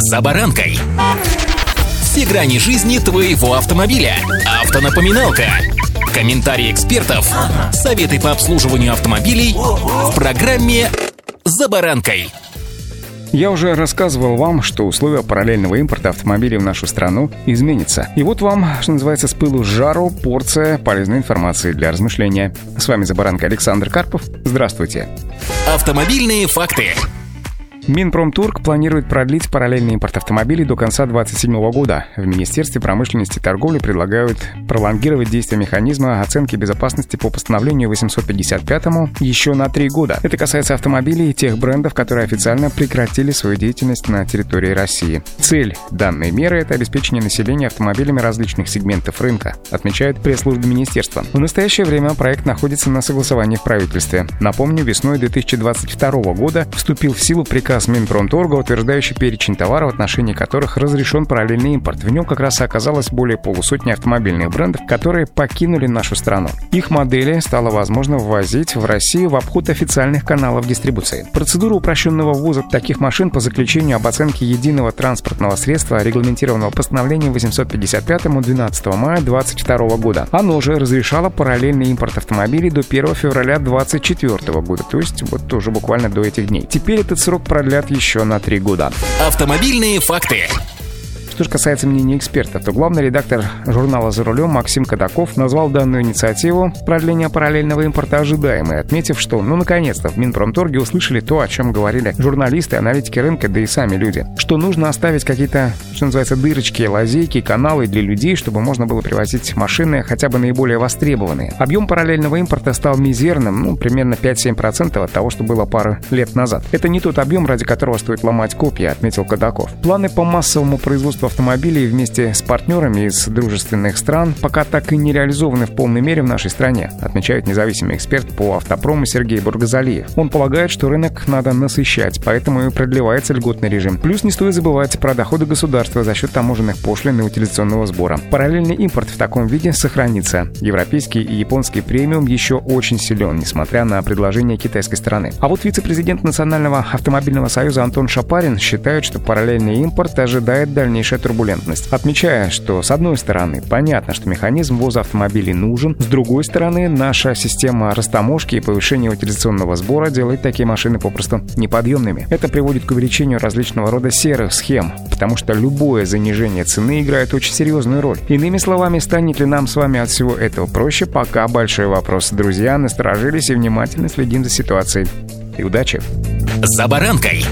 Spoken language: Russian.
«За баранкой». Все грани жизни твоего автомобиля. Автонапоминалка. Комментарии экспертов. Советы по обслуживанию автомобилей в программе «За баранкой». Я уже рассказывал вам, что условия параллельного импорта автомобилей в нашу страну изменятся. И вот вам, что называется, с пылу с жару порция полезной информации для размышления. С вами «За баранкой» Александр Карпов. Здравствуйте. Автомобильные факты. Минпромторг планирует продлить параллельный импорт автомобилей до конца 2027 года. В Министерстве промышленности и торговли предлагают пролонгировать действие механизма оценки безопасности по постановлению 855 еще на три года. Это касается автомобилей тех брендов, которые официально прекратили свою деятельность на территории России. Цель данной меры – это обеспечение населения автомобилями различных сегментов рынка, отмечает пресс-служба министерства. В настоящее время проект находится на согласовании в правительстве. Напомню, весной 2022 года вступил в силу приказ приказ Минпромторга, утверждающий перечень товаров, в отношении которых разрешен параллельный импорт. В нем как раз оказалось более полусотни автомобильных брендов, которые покинули нашу страну. Их модели стало возможно ввозить в Россию в обход официальных каналов дистрибуции. Процедура упрощенного ввоза таких машин по заключению об оценке единого транспортного средства, регламентированного постановлением 855 12 мая 2022 года. Оно же разрешало параллельный импорт автомобилей до 1 февраля 2024 года, то есть вот тоже буквально до этих дней. Теперь этот срок продлен продлят еще на три года. Автомобильные факты. Что же касается мнения экспертов, то главный редактор журнала «За рулем» Максим Кадаков назвал данную инициативу продления параллельного импорта ожидаемой, отметив, что, ну, наконец-то, в Минпромторге услышали то, о чем говорили журналисты, аналитики рынка, да и сами люди. Что нужно оставить какие-то, что называется, дырочки, лазейки, каналы для людей, чтобы можно было привозить машины хотя бы наиболее востребованные. Объем параллельного импорта стал мизерным, ну, примерно 5-7% от того, что было пару лет назад. Это не тот объем, ради которого стоит ломать копья, отметил Кадаков. Планы по массовому производству автомобилей вместе с партнерами из дружественных стран пока так и не реализованы в полной мере в нашей стране, отмечает независимый эксперт по автопрому Сергей Бургазалиев. Он полагает, что рынок надо насыщать, поэтому и продлевается льготный режим. Плюс не стоит забывать про доходы государства за счет таможенных пошлин и утилизационного сбора. Параллельный импорт в таком виде сохранится. Европейский и японский премиум еще очень силен, несмотря на предложение китайской стороны. А вот вице-президент Национального автомобильного союза Антон Шапарин считает, что параллельный импорт ожидает дальнейшее большая турбулентность, отмечая, что с одной стороны понятно, что механизм ввоза автомобилей нужен, с другой стороны наша система растаможки и повышения утилизационного сбора делает такие машины попросту неподъемными. Это приводит к увеличению различного рода серых схем, потому что любое занижение цены играет очень серьезную роль. Иными словами, станет ли нам с вами от всего этого проще, пока большой вопрос. Друзья, насторожились и внимательно следим за ситуацией. И удачи! «За баранкой»